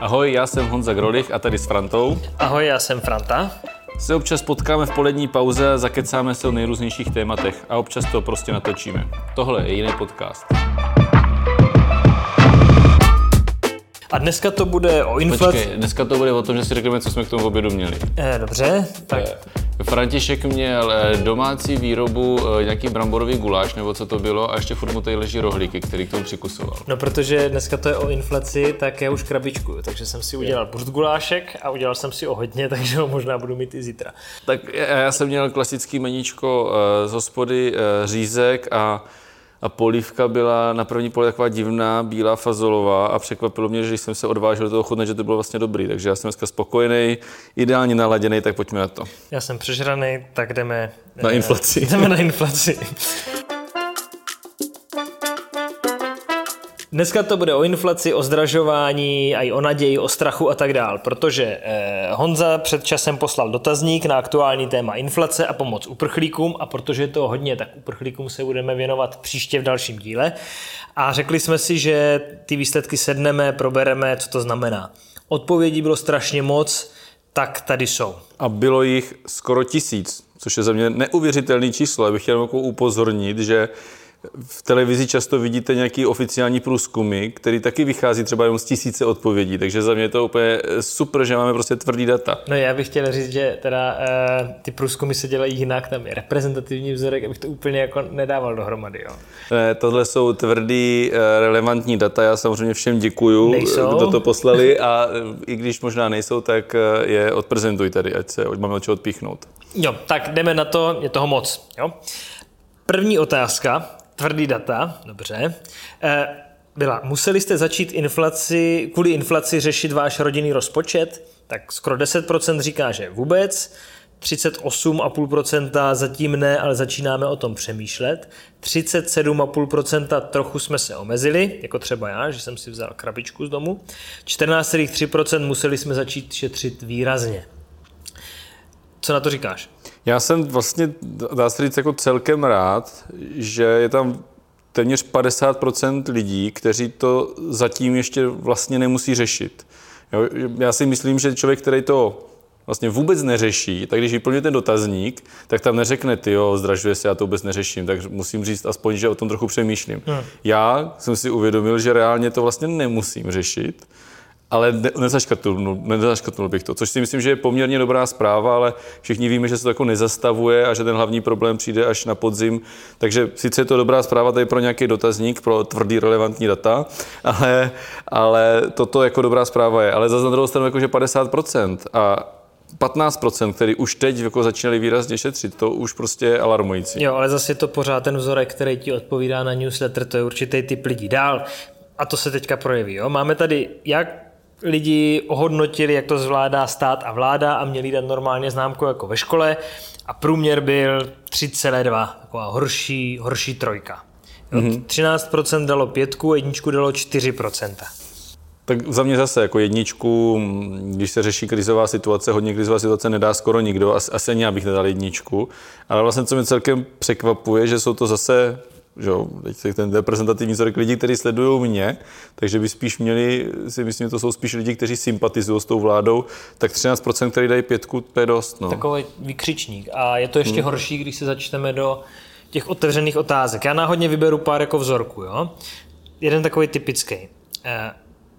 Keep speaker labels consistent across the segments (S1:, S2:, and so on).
S1: Ahoj, já jsem Honza Grolich a tady s Frantou
S2: Ahoj, já jsem Franta.
S1: se občas potkáme v polední pauze a zakecáme se o nejrůznějších tématech a občas to prostě natočíme. Tohle je jiný podcast.
S2: A dneska to bude o inflaci.
S1: Počkej, dneska to bude o tom, že si řekneme, co jsme k tomu obědu měli.
S2: Eh, dobře, tak
S1: František měl eh, domácí výrobu eh, nějaký bramborový guláš, nebo co to bylo, a ještě furt mu tady leží rohlíky, který k tomu přikusoval.
S2: No protože dneska to je o inflaci, tak já už krabičku, takže jsem si udělal burtgulášek a udělal jsem si o hodně, takže ho možná budu mít i zítra.
S1: Tak já jsem měl klasický meníčko eh, z hospody, řízek a, a polívka byla na první pohled taková divná, bílá fazolová a překvapilo mě, že jsem se odvážil do toho chutnat, že to bylo vlastně dobrý. Takže já jsem dneska spokojený, ideálně naladěný, tak pojďme na to.
S2: Já jsem přežraný, tak jdeme...
S1: Na
S2: eh,
S1: inflaci.
S2: Jdeme na inflaci. Dneska to bude o inflaci, o zdražování, a i o naději, o strachu a tak dál, protože eh, Honza před časem poslal dotazník na aktuální téma inflace a pomoc uprchlíkům a protože je to hodně, tak uprchlíkům se budeme věnovat příště v dalším díle a řekli jsme si, že ty výsledky sedneme, probereme, co to znamená. Odpovědí bylo strašně moc, tak tady jsou.
S1: A bylo jich skoro tisíc, což je za mě neuvěřitelné číslo. Já bych chtěl jako upozornit, že v televizi často vidíte nějaký oficiální průzkumy, který taky vychází třeba jenom z tisíce odpovědí, takže za mě je to úplně super, že máme prostě tvrdý data.
S2: No já bych chtěl říct, že teda uh, ty průzkumy se dělají jinak, tam je reprezentativní vzorek, abych to úplně jako nedával dohromady. Jo.
S1: Ne, tohle jsou tvrdý, eh, relevantní data, já samozřejmě všem děkuju,
S2: Nejsou.
S1: kdo to poslali a eh, i když možná nejsou, tak eh, je odprezentuj tady, ať se máme od čeho odpíchnout.
S2: Jo, tak jdeme na to, je toho moc. Jo. První otázka, tvrdý data, dobře, eh, byla, museli jste začít inflaci, kvůli inflaci řešit váš rodinný rozpočet? Tak skoro 10% říká, že vůbec, 38,5% zatím ne, ale začínáme o tom přemýšlet. 37,5% trochu jsme se omezili, jako třeba já, že jsem si vzal krabičku z domu. 14,3% museli jsme začít šetřit výrazně. Co na to říkáš?
S1: Já jsem vlastně, dá se říct, jako celkem rád, že je tam téměř 50% lidí, kteří to zatím ještě vlastně nemusí řešit. Jo, já si myslím, že člověk, který to vlastně vůbec neřeší, tak když vyplňuje ten dotazník, tak tam neřekne, ty jo, zdražuje se, já to vůbec neřeším, tak musím říct aspoň, že o tom trochu přemýšlím. Hmm. Já jsem si uvědomil, že reálně to vlastně nemusím řešit, ale ne- nezaškrtnul, nezaškrtnul bych to, což si myslím, že je poměrně dobrá zpráva, ale všichni víme, že se to jako nezastavuje a že ten hlavní problém přijde až na podzim. Takže sice je to dobrá zpráva tady pro nějaký dotazník, pro tvrdý relevantní data, ale, ale toto jako dobrá zpráva je. Ale zase na druhou stranu jakože 50% a 15%, který už teď jako začínali výrazně šetřit, to už prostě je alarmující.
S2: Jo, ale zase je to pořád ten vzorek, který ti odpovídá na newsletter, to je určitý typ lidí. Dál, a to se teďka projeví. Jo? Máme tady, jak lidi ohodnotili, jak to zvládá stát a vláda a měli dát normálně známku jako ve škole a průměr byl 3,2, taková horší, horší trojka. Jo? Mm-hmm. 13% dalo pětku, jedničku dalo 4%.
S1: Tak za mě zase jako jedničku, když se řeší krizová situace, hodně krizová situace nedá skoro nikdo, asi, asi ani já bych nedal jedničku, ale vlastně co mě celkem překvapuje, že jsou to zase že jo, teď ten reprezentativní vzorek lidí, kteří sledují mě, takže by spíš měli, si myslím, že to jsou spíš lidi, kteří sympatizují s tou vládou, tak 13%, který dají pětku, to je dost. No.
S2: Takový vykřičník. A je to ještě hmm. horší, když se začneme do těch otevřených otázek. Já náhodně vyberu pár jako vzorku. Jo? Jeden takový typický. Eh,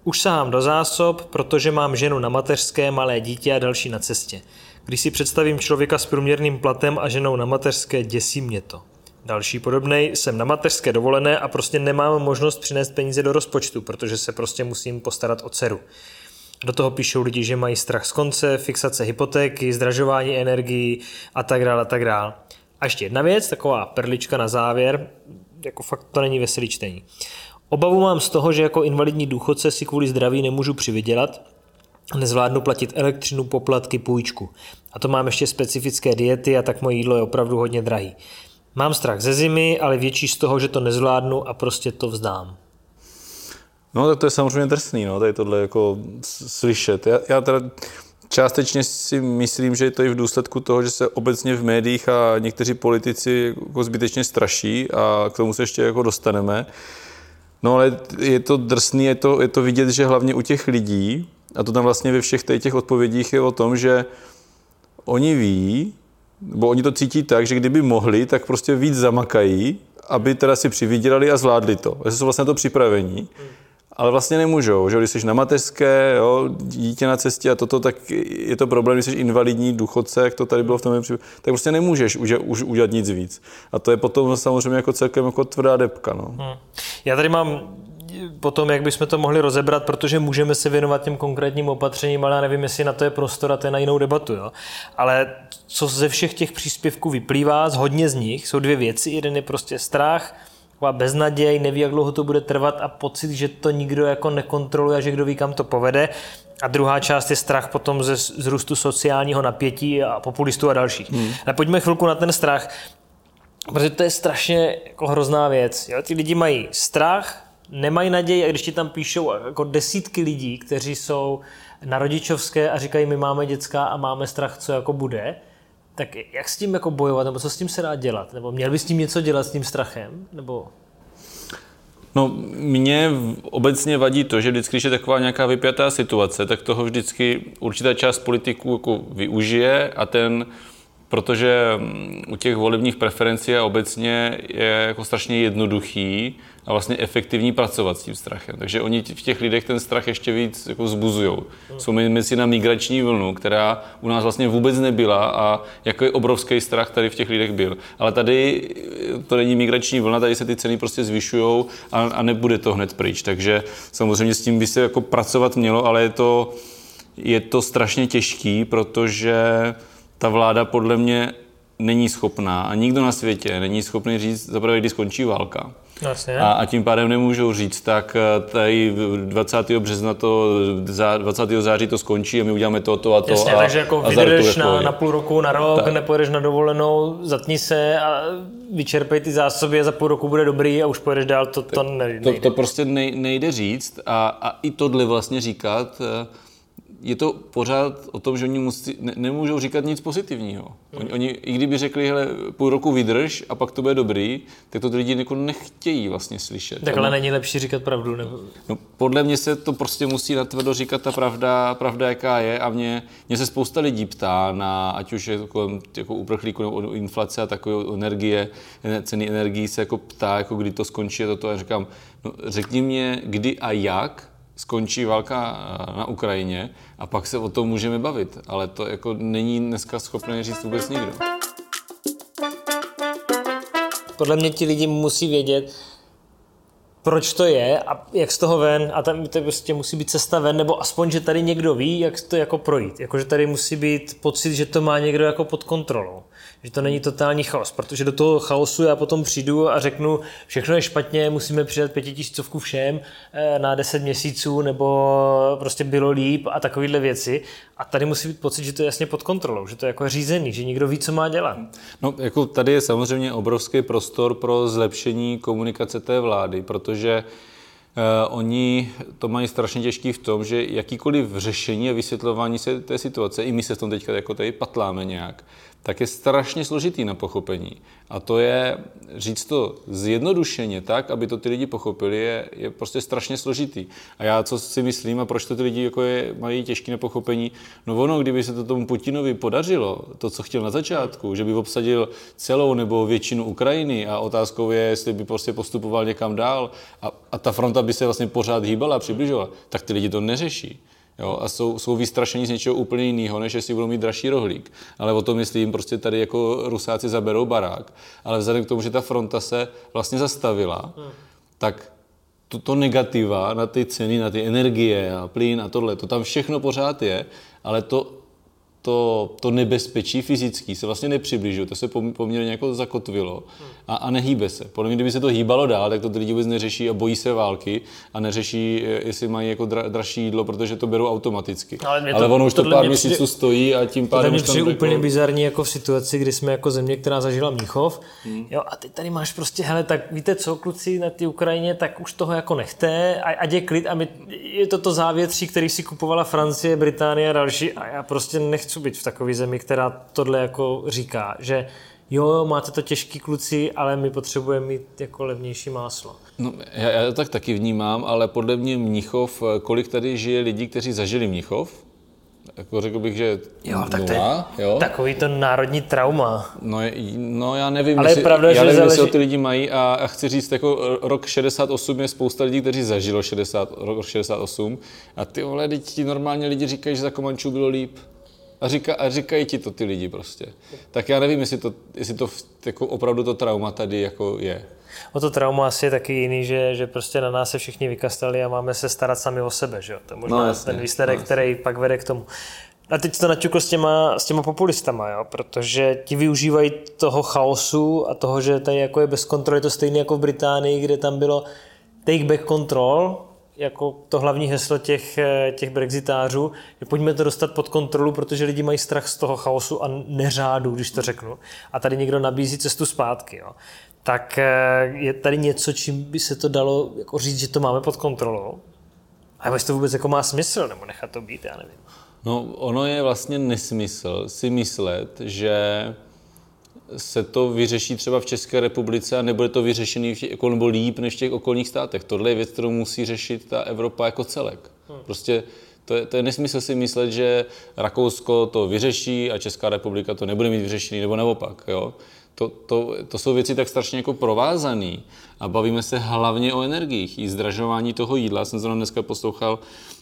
S2: už sahám do zásob, protože mám ženu na mateřské, malé dítě a další na cestě. Když si představím člověka s průměrným platem a ženou na mateřské, děsí mě to. Další podobnej, jsem na mateřské dovolené a prostě nemám možnost přinést peníze do rozpočtu, protože se prostě musím postarat o dceru. Do toho píšou lidi, že mají strach z konce, fixace hypotéky, zdražování energií a tak dále a tak dále. A ještě jedna věc, taková perlička na závěr, jako fakt to není veselý čtení. Obavu mám z toho, že jako invalidní důchodce si kvůli zdraví nemůžu přivydělat, nezvládnu platit elektřinu, poplatky, půjčku. A to mám ještě specifické diety a tak moje jídlo je opravdu hodně drahý. Mám strach ze zimy, ale větší z toho, že to nezvládnu a prostě to vzdám.
S1: No tak to je samozřejmě drsný, no, tady tohle jako slyšet. Já, já teda částečně si myslím, že je to i v důsledku toho, že se obecně v médiích a někteří politici jako zbytečně straší a k tomu se ještě jako dostaneme. No ale je to drsný, je to, je to vidět, že hlavně u těch lidí, a to tam vlastně ve všech těch odpovědích je o tom, že oni ví, bo oni to cítí tak, že kdyby mohli, tak prostě víc zamakají, aby teda si přivydělali a zvládli to. Že jsou vlastně to připravení. Ale vlastně nemůžou, že když jsi na mateřské, jo, dítě na cestě a toto, tak je to problém, když jsi invalidní důchodce, jak to tady bylo v tom případě, tak prostě nemůžeš už, už udělat nic víc. A to je potom samozřejmě jako celkem jako tvrdá depka. No. Hmm.
S2: Já tady mám potom, jak bychom to mohli rozebrat, protože můžeme se věnovat těm konkrétním opatřením, ale já nevím, jestli na to je prostor a to je na jinou debatu. Jo? Ale co ze všech těch příspěvků vyplývá, z hodně z nich, jsou dvě věci. Jeden je prostě strach, taková beznaděj, neví, jak dlouho to bude trvat a pocit, že to nikdo jako nekontroluje a že kdo ví, kam to povede. A druhá část je strach potom ze zrůstu sociálního napětí a populistů a dalších. Hmm. Ale pojďme chvilku na ten strach, protože to je strašně jako hrozná věc. Jo? Ti lidi mají strach, nemají naději a když ti tam píšou jako desítky lidí, kteří jsou na rodičovské a říkají, my máme dětská a máme strach, co jako bude, tak jak s tím jako bojovat, nebo co s tím se dá dělat? Nebo měl bys s tím něco dělat s tím strachem? Nebo...
S1: No, mě obecně vadí to, že vždycky, když je taková nějaká vypjatá situace, tak toho vždycky určitá část politiků jako využije a ten protože mm, u těch volebních preferencí a obecně je jako strašně jednoduchý a vlastně efektivní pracovat s tím strachem. Takže oni v těch lidech ten strach ještě víc jako zbuzují. Jsou si na migrační vlnu, která u nás vlastně vůbec nebyla a je obrovský strach tady v těch lidech byl. Ale tady to není migrační vlna, tady se ty ceny prostě zvyšují a, a nebude to hned pryč. Takže samozřejmě s tím by se jako pracovat mělo, ale je to, je to strašně těžký, protože ta vláda podle mě není schopná a nikdo na světě není schopný říct, zaprvé, kdy skončí válka.
S2: Vlastně.
S1: A, a tím pádem nemůžou říct, tak eh, tady 20. března to, 20. září to skončí a my uděláme to, to a to.
S2: Jasně,
S1: a,
S2: takže jako
S1: a
S2: vydržeš na, na půl roku, na rok, tak. nepojedeš na dovolenou, zatni se a vyčerpej ty zásoby a za půl roku bude dobrý a už pojedeš dál, to, to nejde.
S1: To, to prostě nejde říct a, a i tohle vlastně říkat, eh, je to pořád o tom, že oni musí, ne, nemůžou říkat nic pozitivního. Oni, hmm. oni, i kdyby řekli, hele, půl roku vydrž a pak to bude dobrý, tak to ty lidi jako nechtějí vlastně slyšet.
S2: Tak ale není lepší říkat pravdu? Nebo...
S1: No, podle mě se to prostě musí natvrdo říkat ta pravda, pravda jaká je a mě, mě se spousta lidí ptá na, ať už je to jako uprchlíku nebo inflace a takové energie, ceny energií se jako ptá, jako kdy to skončí a toto a říkám, no, řekni mě, kdy a jak skončí válka eh, na Ukrajině a pak se o tom můžeme bavit. Ale to jako není dneska schopné říct vůbec nikdo.
S2: Podle mě ti lidi musí vědět, proč to je a jak z toho ven a tam to prostě musí být cesta ven, nebo aspoň, že tady někdo ví, jak to jako projít. Jako, že tady musí být pocit, že to má někdo jako pod kontrolou že to není totální chaos, protože do toho chaosu já potom přijdu a řeknu, všechno je špatně, musíme přidat pětitisícovku všem eh, na 10 měsíců, nebo prostě bylo líp a takovéhle věci. A tady musí být pocit, že to je jasně pod kontrolou, že to je jako řízený, že někdo ví, co má dělat.
S1: No, jako tady je samozřejmě obrovský prostor pro zlepšení komunikace té vlády, protože Uh, oni to mají strašně těžký v tom, že jakýkoliv řešení a vysvětlování se té situace, i my se v tom teďka jako tady patláme nějak, tak je strašně složitý na pochopení. A to je, říct to zjednodušeně tak, aby to ty lidi pochopili, je, je prostě strašně složitý. A já co si myslím a proč to ty lidi jako je, mají těžké na pochopení, no ono, kdyby se to tomu Putinovi podařilo, to, co chtěl na začátku, že by obsadil celou nebo většinu Ukrajiny a otázkou je, jestli by prostě postupoval někam dál a, a ta fronta by se vlastně pořád hýbala a přibližovala, tak ty lidi to neřeší. Jo, a jsou, jsou vystrašení z něčeho úplně jiného, než jestli budou mít dražší rohlík. Ale o tom myslím, prostě tady jako Rusáci zaberou barák. Ale vzhledem k tomu, že ta fronta se vlastně zastavila, hmm. tak to, to negativa na ty ceny, na ty energie a plyn a tohle, to tam všechno pořád je, ale to to, to nebezpečí fyzický se vlastně nepřibližuje, to se poměrně jako zakotvilo a, a nehýbe se. Podle mě, kdyby se to hýbalo dál, tak to ty lidi vůbec neřeší a bojí se války a neřeší, jestli mají jako dra, dražší jídlo, protože to berou automaticky. Ale, to, Ale ono už to pár měsíců přijde, stojí a tím pádem...
S2: To mě přijde úplně jako... bizarní jako v situaci, kdy jsme jako země, která zažila Mnichov. Hmm. Jo, a teď tady máš prostě, hele, tak víte co, kluci na té Ukrajině, tak už toho jako nechte, a, ať je klid a my, je to to závětří, který si kupovala Francie, Británie a další a já prostě nechci být v takové zemi, která tohle jako říká, že jo, máte to těžký kluci, ale my potřebujeme mít jako levnější máslo.
S1: No, já, já to tak taky vnímám, ale podle mě Mnichov, kolik tady žije lidí, kteří zažili Mnichov, jako řekl bych, že
S2: Jo, tak to je
S1: nula, jo?
S2: takový to národní trauma.
S1: No, je- no já nevím,
S2: Ale je
S1: jestli,
S2: pravda,
S1: já
S2: že
S1: nevím, jestli
S2: záleží-
S1: ho ty lidi mají a, a chci říct, jako rok 68 je spousta lidí, kteří zažilo 60, rok 68 a ty vole, teď ti normálně lidi říkají, že za Komančů bylo líp. A, říka, a říkají ti to ty lidi prostě. Tak já nevím, jestli to, jestli to jako opravdu to trauma tady jako je.
S2: O to trauma asi je taky jiný, že, že prostě na nás se všichni vykastali a máme se starat sami o sebe, že jo? To je možná
S1: No,
S2: no,
S1: jasně,
S2: ten výsledek,
S1: no,
S2: který pak vede k tomu. A teď to naťukl s těma, s těma populistama, jo? protože ti využívají toho chaosu a toho, že tady jako je bez kontroly, to stejné jako v Británii, kde tam bylo take back control, jako to hlavní heslo těch, eh, těch brexitářů, že pojďme to dostat pod kontrolu, protože lidi mají strach z toho chaosu a neřádu, když to řeknu. A tady někdo nabízí cestu zpátky. Jo. Tak eh, je tady něco, čím by se to dalo jako říct, že to máme pod kontrolou? A jestli to vůbec jako má smysl, nebo nechat to být, já nevím.
S1: No, ono je vlastně nesmysl si myslet, že se to vyřeší třeba v České republice a nebude to vyřešený v těch, jako, nebo líp než v těch okolních státech. Tohle je věc, kterou musí řešit ta Evropa jako celek. Prostě to je, to je nesmysl si myslet, že Rakousko to vyřeší a Česká republika to nebude mít vyřešený, nebo naopak. Jo? To, to, to jsou věci tak strašně jako provázané a bavíme se hlavně o energiích, i zdražování toho jídla. Jsem zrovna dneska poslouchal eh,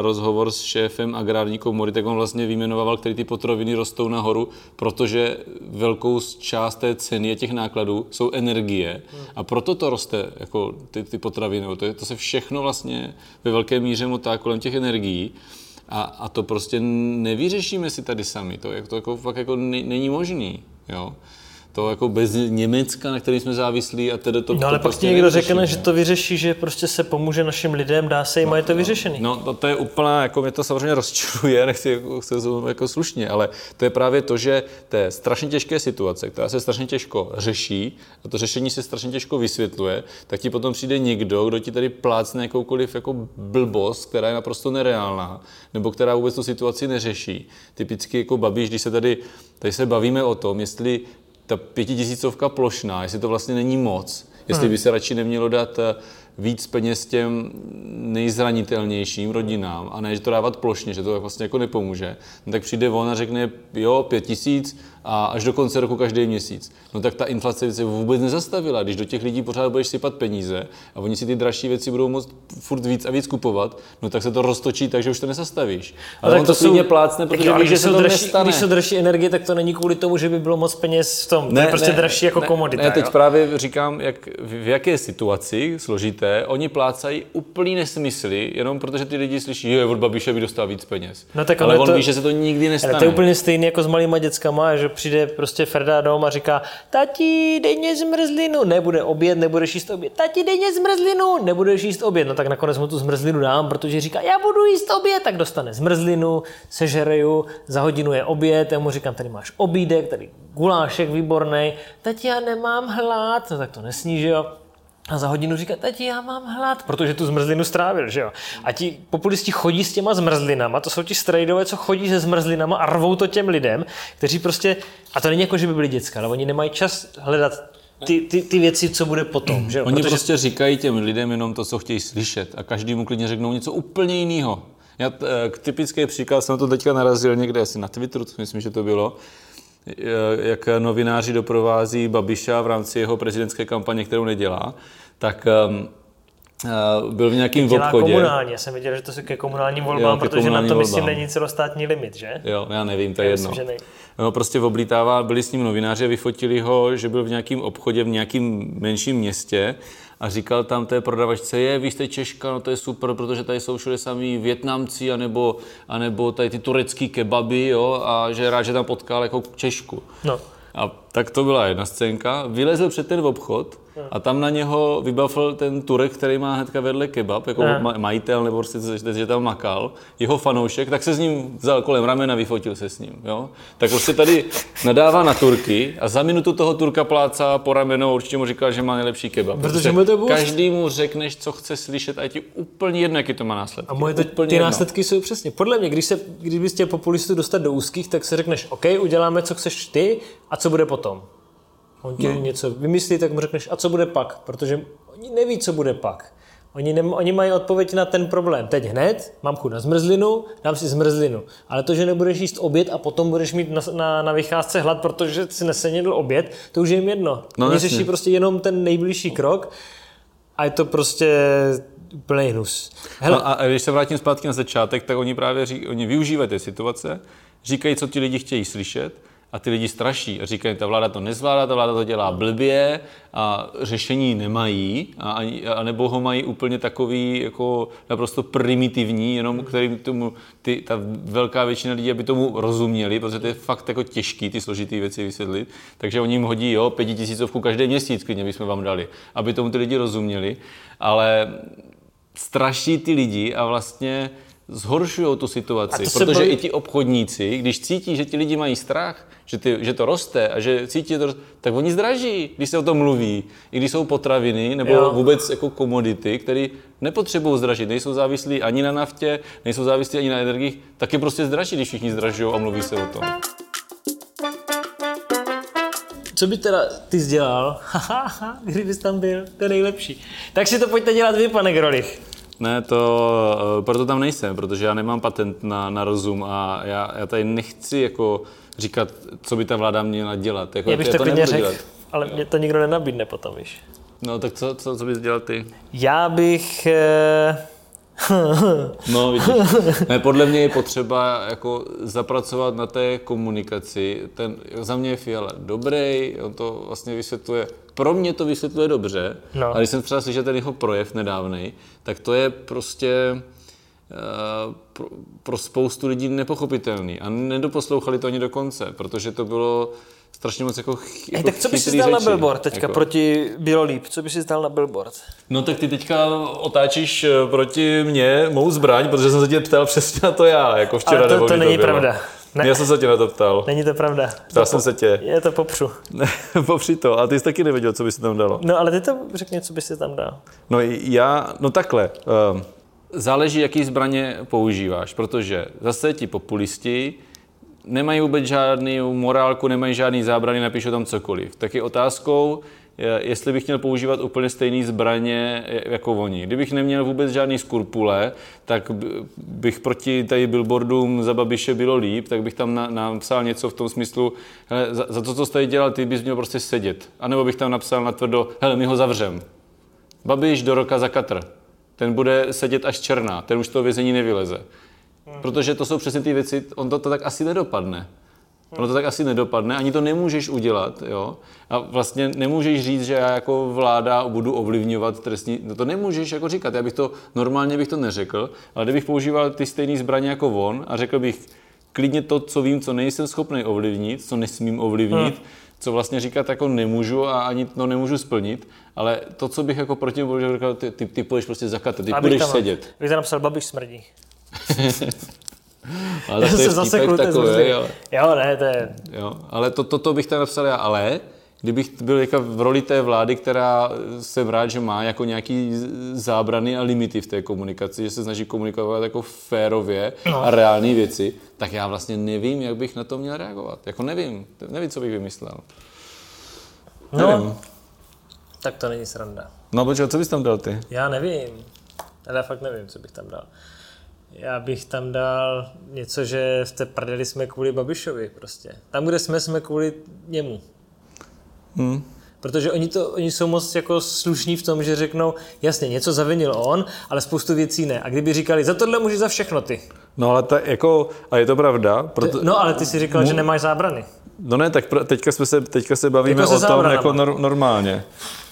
S1: rozhovor s šéfem agrární komory, tak on vlastně vyjmenoval, který ty potraviny rostou nahoru, protože velkou část té ceny a těch nákladů jsou energie a proto to roste, jako ty, ty potraviny. To, je, to se všechno vlastně ve velké míře motá kolem těch energií. A, a to prostě nevyřešíme si tady sami. To, je- to jako, fakt jako ne, není možný. Jo? To jako bez Německa, na kterým jsme závislí a tedy to
S2: No ale
S1: to
S2: pak
S1: prostě
S2: ti někdo řekne, že to vyřeší, že prostě se pomůže našim lidem, dá se jim a je to vyřešený.
S1: No to, to je úplná, jako mě to samozřejmě rozčiluje, nechci jako, to jako slušně, ale to je právě to, že to je strašně těžké situace, která se strašně těžko řeší a to řešení se strašně těžko vysvětluje, tak ti potom přijde někdo, kdo ti tady plácne jakoukoliv jako blbost, která je naprosto nereálná, nebo která vůbec tu situaci neřeší. Typicky jako Babiš, když se tady, tady se bavíme o tom, jestli ta pětitisícovka plošná, jestli to vlastně není moc, jestli by se radši nemělo dát eh, víc peněz těm nejzranitelnějším rodinám a ne, že to dávat plošně, že to vlastně jako nepomůže, no tak přijde on a řekne, jo, pět tisíc a až do konce roku každý měsíc. No tak ta inflace se vůbec nezastavila, když do těch lidí pořád budeš sypat peníze a oni si ty dražší věci budou moct furt víc a víc kupovat, no tak se to roztočí tak, že už to nezastavíš. Ale on to klidně plácne,
S2: Tak
S1: protože
S2: jo, ale
S1: ví, že
S2: když
S1: se
S2: jsou
S1: to
S2: dražší,
S1: nestane.
S2: Když jsou dražší energie, tak to není kvůli tomu, že by bylo moc peněz v tom. to je prostě dražší jako komodita.
S1: Ne, teď
S2: jo?
S1: právě říkám, jak, v jaké situaci složité oni plácají úplný nesmysly, jenom protože ty lidi slyší, že od Babiše by dostal víc peněz.
S2: No tak
S1: Ale on
S2: to-
S1: ví, že se to nikdy nestane.
S2: Ale to je úplně stejný jako s malýma dětskama, že přijde prostě Ferda dom a říká, tati, dej mě zmrzlinu, nebude oběd, nebudeš jíst oběd, tati, dej mě zmrzlinu, nebudeš jíst oběd, no tak nakonec mu tu zmrzlinu dám, protože říká, já budu jíst oběd, tak dostane zmrzlinu, sežereju, za hodinu je oběd, já mu říkám, tady máš obídek, tady gulášek výborný, tati, já nemám hlad, no tak to nesní, že jo. A za hodinu říká, tati, já mám hlad, protože tu zmrzlinu strávil, že jo. A ti populisti chodí s těma zmrzlinama, to jsou ti strejdové, co chodí se zmrzlinama a rvou to těm lidem, kteří prostě, a to není jako, že by byli děcka, ale oni nemají čas hledat ty, ty, ty věci, co bude potom, že jo.
S1: Oni
S2: Protože
S1: prostě říkají těm lidem jenom to, co chtějí slyšet a každému klidně řeknou něco úplně jiného. Já t- eh, k typický příklad jsem na to teďka narazil někde asi na Twitteru, myslím, že to bylo, jak novináři doprovází Babiša v rámci jeho prezidentské kampaně, kterou nedělá, tak um, byl v nějakém
S2: dělá
S1: obchodě.
S2: komunálně, já jsem viděl, že to se ke komunálním volbám,
S1: Jo, ke
S2: protože na
S1: komunálním
S2: to, myslím,
S1: volbám.
S2: není celostátní limit, že?
S1: Jo, já nevím, to je jedno.
S2: myslím, že nej.
S1: No, prostě oblítává, byli s ním novináři a vyfotili ho, že byl v nějakém obchodě v nějakém menším městě a říkal tam té prodavačce, je, vy jste Češka, no to je super, protože tady jsou všude samý Větnamci, anebo, anebo tady ty turecký kebaby, jo, a že rád, že tam potkal jako Češku.
S2: No.
S1: A tak to byla jedna scénka. Vylezl před ten obchod a tam na něho vybavil ten Turek, který má hnedka vedle kebab, jako
S2: Ne.
S1: ma- majitel nebo prostě, že- že tam makal, jeho fanoušek, tak se s ním vzal kolem ramena, vyfotil se s ním. Jo? Tak prostě tady nadává na Turky a za minutu toho Turka plácá po rameno, určitě mu říkal, že má nejlepší kebab.
S2: Protože
S1: Prostě
S2: mu to
S1: Každý mu řekneš, co chce slyšet a je ti úplně jedno, jaký to má následky.
S2: A moje to,
S1: úplně
S2: ty
S1: jedno.
S2: následky jsou přesně. Podle mě, když, se, když bys chtěl populistů dostat do úzkých, tak se řekneš, OK, uděláme, co chceš ty a co bude potom. On ti no. něco vymyslí, tak mu řekneš, a co bude pak? Protože oni neví, co bude pak. Oni, ne, oni mají odpověď na ten problém. Teď hned, mám chuť na zmrzlinu, dám si zmrzlinu. Ale to, že nebudeš jíst oběd a potom budeš mít na, na, na vycházce hlad, protože si nesenědl oběd, to už je jim jedno. No, Oni řeší prostě jenom ten nejbližší krok a je to prostě úplný hnus.
S1: Hele. No a když se vrátím zpátky na začátek, tak oni právě ří, oni využívají té situace, říkají, co ti lidi chtějí slyšet a ty lidi straší a říkají, ta vláda to nezvládá, ta vláda to dělá blbě a řešení nemají, a, a nebo ho mají úplně takový jako naprosto primitivní, jenom kterým tomu ty, ta velká většina lidí, aby tomu rozuměli, protože to je fakt jako těžký ty složitý věci vysvětlit. Takže oni jim hodí, jo, pětitisícovku každý měsíc, klidně bychom vám dali, aby tomu ty lidi rozuměli, ale straší ty lidi a vlastně zhoršují tu situaci, protože bojí... i ti obchodníci, když cítí, že ti lidi mají strach, že, ty, že to roste a že cítí to, tak oni zdraží, když se o tom mluví. I když jsou potraviny nebo jo. vůbec jako komodity, které nepotřebují zdražit, nejsou závislí ani na naftě, nejsou závislí ani na energiích, tak je prostě zdraží, když všichni zdražují a mluví se o tom.
S2: Co by teda ty dělal? Kdybys tam byl, to je nejlepší. Tak si to pojďte dělat vy, pane Grolich.
S1: Ne, to, eh, proto tam nejsem, protože já nemám patent na, na rozum a já, já tady nechci jako říkat, co by ta vláda měla dělat. Jako,
S2: já bych to, to klidně řekl, ale mě to nikdo nenabídne potom, víš.
S1: No tak co, co, co bys dělal ty?
S2: Já bych... Eh...
S1: no, vidíš. Ne, podle mě je potřeba jako zapracovat na té komunikaci. Ten, za mě je Fiala dobrý, on to vlastně vysvětluje, pro mě to vysvětluje dobře, no. ale když jsem třeba slyšel ten jeho projev nedávný, tak to je prostě uh, pro, pro spoustu lidí nepochopitelný a nedoposlouchali to ani do konce, protože to bylo strašně moc jako, ch-
S2: jako Tak co bys si dal na billboard teďka jako... proti Bělolíp? Co bys si dal na billboard?
S1: No tak ty teďka otáčíš eh, proti mně mou zbraň, protože jsem se tě ptal přesně na to já, jako včera. Ale
S2: to,
S1: nebo
S2: to není
S1: to
S2: pravda.
S1: Ne. Já jsem se tě na to ptal.
S2: Není to pravda.
S1: Ptal jsem se tě.
S2: Je to popřu.
S1: popři to. A ty jsi taky nevěděl, co by si tam dalo.
S2: No ale ty to řekni, co by si tam dal.
S1: No já, no takhle. Uh, záleží, jaký zbraně používáš, protože zase ti populisti nemají vůbec žádný morálku, nemají žádný zábrany, napíšou tam cokoliv. Tak je otázkou, jestli bych měl používat úplně stejné zbraně jako oni. Kdybych neměl vůbec žádný skurpule, tak bych proti tady billboardům za Babiše bylo líp, tak bych tam napsal něco v tom smyslu, hele, za, za to, co tady dělal, ty bys měl prostě sedět. A nebo bych tam napsal na tvrdo, hele, my ho zavřem. Babiš do roka za katr. Ten bude sedět až černá, ten už to vězení nevyleze. Protože to jsou přesně ty věci, on to, to tak asi nedopadne. Ono to tak asi nedopadne, ani to nemůžeš udělat, jo. A vlastně nemůžeš říct, že já jako vláda budu ovlivňovat trestní, no to nemůžeš jako říkat, já bych to, normálně bych to neřekl, ale kdybych používal ty stejné zbraně jako on a řekl bych klidně to, co vím, co nejsem schopný ovlivnit, co nesmím ovlivnit, hmm. co vlastně říkat jako nemůžu a ani to nemůžu splnit, ale to, co bych jako proti němu řekl, ty, ty, ty půjdeš prostě zakatat, ty budeš sedět.
S2: Tam napsal, babiš smrdí.
S1: ale tak to je zase takový, jo.
S2: jo, ne, to je...
S1: Jo, ale to, to, to bych tam napsal já, ale kdybych byl jako v roli té vlády, která jsem rád, že má jako nějaký zábrany a limity v té komunikaci, že se snaží komunikovat jako férově no. a reální věci, tak já vlastně nevím, jak bych na to měl reagovat. Jako nevím, nevím, co bych vymyslel.
S2: No, nevím. tak to není sranda.
S1: No počkej, co bys tam dal ty?
S2: Já nevím. Ale já fakt nevím, co bych tam dal. Já bych tam dal něco, že v té prdeli jsme kvůli Babišovi prostě. Tam, kde jsme, jsme kvůli němu. Hmm. Protože oni, to, oni jsou moc jako slušní v tom, že řeknou, jasně, něco zavinil on, ale spoustu věcí ne. A kdyby říkali, za tohle můžeš za všechno ty.
S1: No ale, ta, jako, a je to pravda.
S2: Proto... No ale ty si říkal, Mu... že nemáš zábrany.
S1: No ne, tak teďka, jsme se, teďka se bavíme jako o tom jako nor, normálně.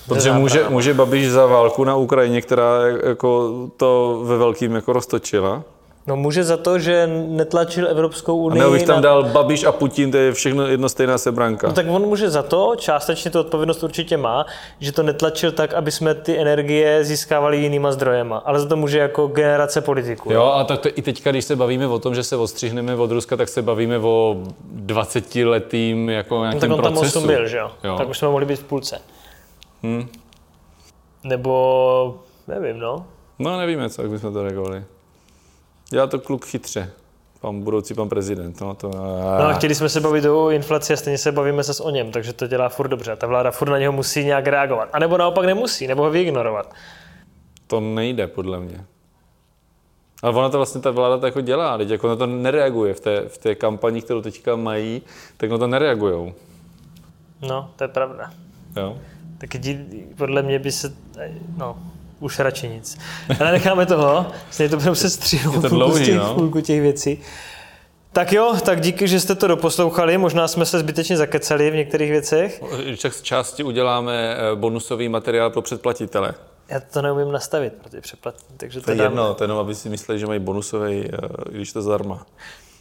S1: Protože může, může Babiš za válku na Ukrajině, která jako to ve velkým jako roztočila.
S2: No může za to, že netlačil Evropskou unii.
S1: A nebo bych tam na... dal Babiš a Putin, to je všechno jedno stejná sebranka.
S2: No tak on může za to, částečně tu odpovědnost určitě má, že to netlačil tak, aby jsme ty energie získávali jinýma zdrojema. Ale za to může jako generace politiků.
S1: Jo, a tak to i teďka, když se bavíme o tom, že se odstřihneme od Ruska, tak se bavíme o 20 letým jako nějakým no, tak on procesu.
S2: tam byl, že jo? jo? Tak už jsme mohli být v půlce. Hmm. Nebo nevím, no.
S1: No nevíme, co, jak bychom to reagovali. Dělá to kluk chytře. pan budoucí pan prezident. No, to,
S2: No a chtěli jsme se bavit o inflaci a stejně se bavíme se o něm, takže to dělá furt dobře. Ta vláda furt na něho musí nějak reagovat. A nebo naopak nemusí, nebo ho vyignorovat.
S1: To nejde, podle mě. Ale ona to vlastně ta vláda to jako dělá, teď jako na to nereaguje v té, v té kampani, kterou teďka mají, tak na to nereagujou.
S2: No, to je pravda.
S1: Jo?
S2: Taky dí- podle mě by se, no, už radši nic. Ale necháme toho, stejně to budeme se střihnout
S1: Je to
S2: půlku,
S1: dlouhý,
S2: těch,
S1: no.
S2: půlku těch věcí. Tak jo, tak díky, že jste to doposlouchali. Možná jsme se zbytečně zakecali v některých věcech.
S1: Však z části uděláme eh, bonusový materiál pro předplatitele.
S2: Já to neumím nastavit pro ty přeplatní, takže to,
S1: To je
S2: dám.
S1: jedno, to je jenom, aby si mysleli, že mají bonusový, eh, když to zdarma.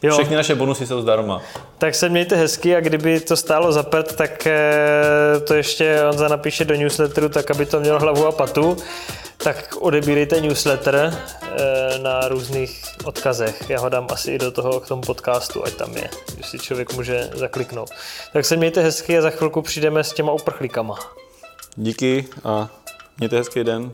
S2: Jo,
S1: Všechny naše bonusy jsou zdarma.
S2: tak se mějte hezky a kdyby to stálo za prd, tak eh, to ještě Honza napíše do newsletteru, tak aby to mělo hlavu a patu. Tak odebírejte newsletter eh, na různých odkazech. Já ho dám asi i do toho k tomu podcastu, ať tam je, když si člověk může zakliknout. Tak se mějte hezky a za chvilku přijdeme s těma uprchlíkama.
S1: Díky a mějte hezký den.